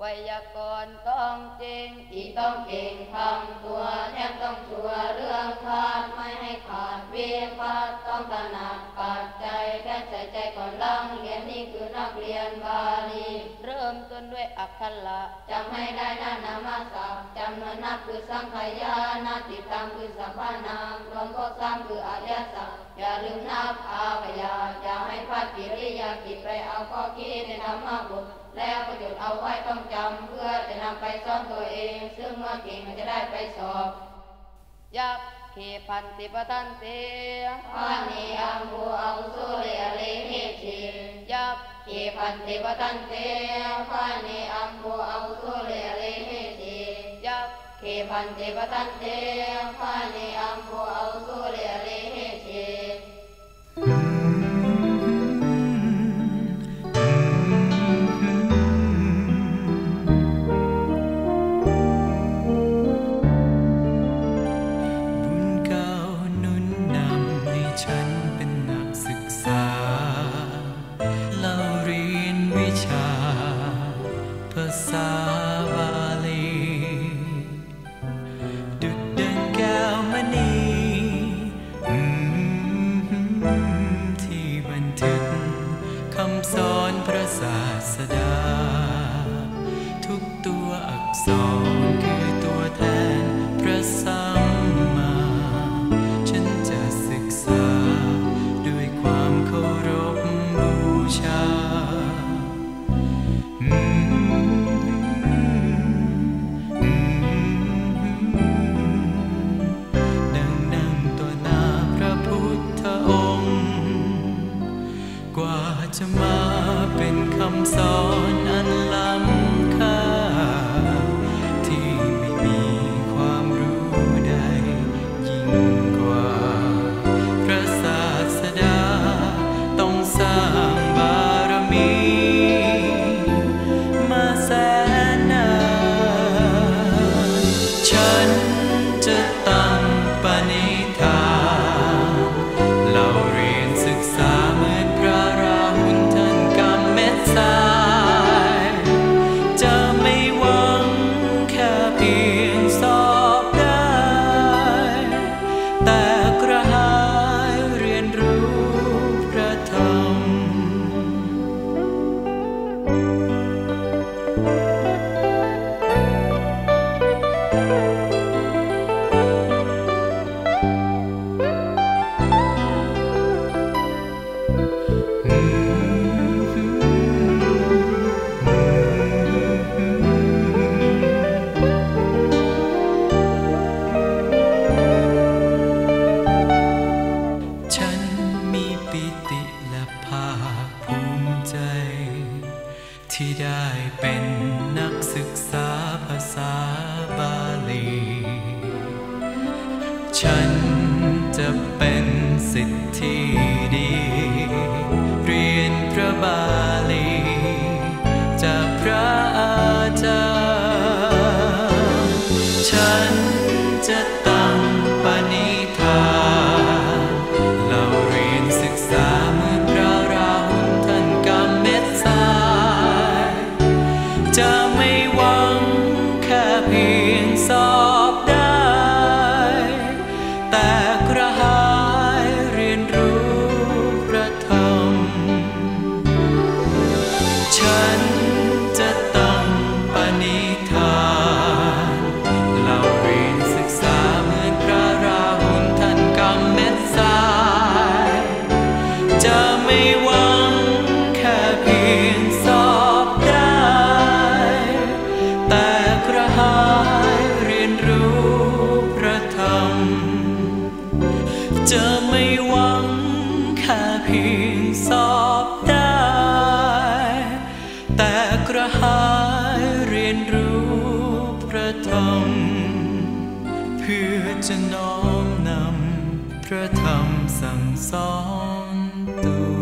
ไวยากรณ์ต้องจริงอีกต้องเก่งทำตัวแทบต้องชัวเรื่องขาดไม่ให้ขาดเวิพัฒน์ต้องตระหนักปัจจัยแค่ใส่ใจก่อนลังเรียนนี่คือนักเรียนบาลีเริ่มต้นด้วยอักขระจำให้ได้นานามาศัพท์จำนวนนับคือสังขยานาติดตามคือสัมพานามรวมพวกสามคืออริยสัจอย่าลืมนับอาพยาอย่าให้พลาดกิริยากิจไปเอาข้อคิดในธรรมะบุตร แล้วประโยชน์เอาไว้ต้องจำเพื่อจะนำไปสอนตัวเอง ซึ่งเมื่อเก่งมันจะได้ไปสอบยักขีพันติปตันเตพานิอัมภูอังสุเรเลหิชิยักขีพันติปตันเตพานิอัมภูอังสุเรเลหิชิยักขีพันติปตันเตพานิอัมภูอังสุเรเล ภาบาลีดุดดังแก้วมณีที่บันทึกคำสอนพระศาสดา ทุกตัวอักษรำสอน ภาคภูมิใจ ที่ได้เป็นนักศึกษาภาษาบาลี ฉันจะเป็นสิทธิ์ที่ดี เรียนพระบาลี จากพระอาจารย์ ฉันจะ พียงสอบได้ แต่กระหายเรียนรู้พระธรรม เพื่อจะน้อมนำพระธรรมสั่งสอนตัว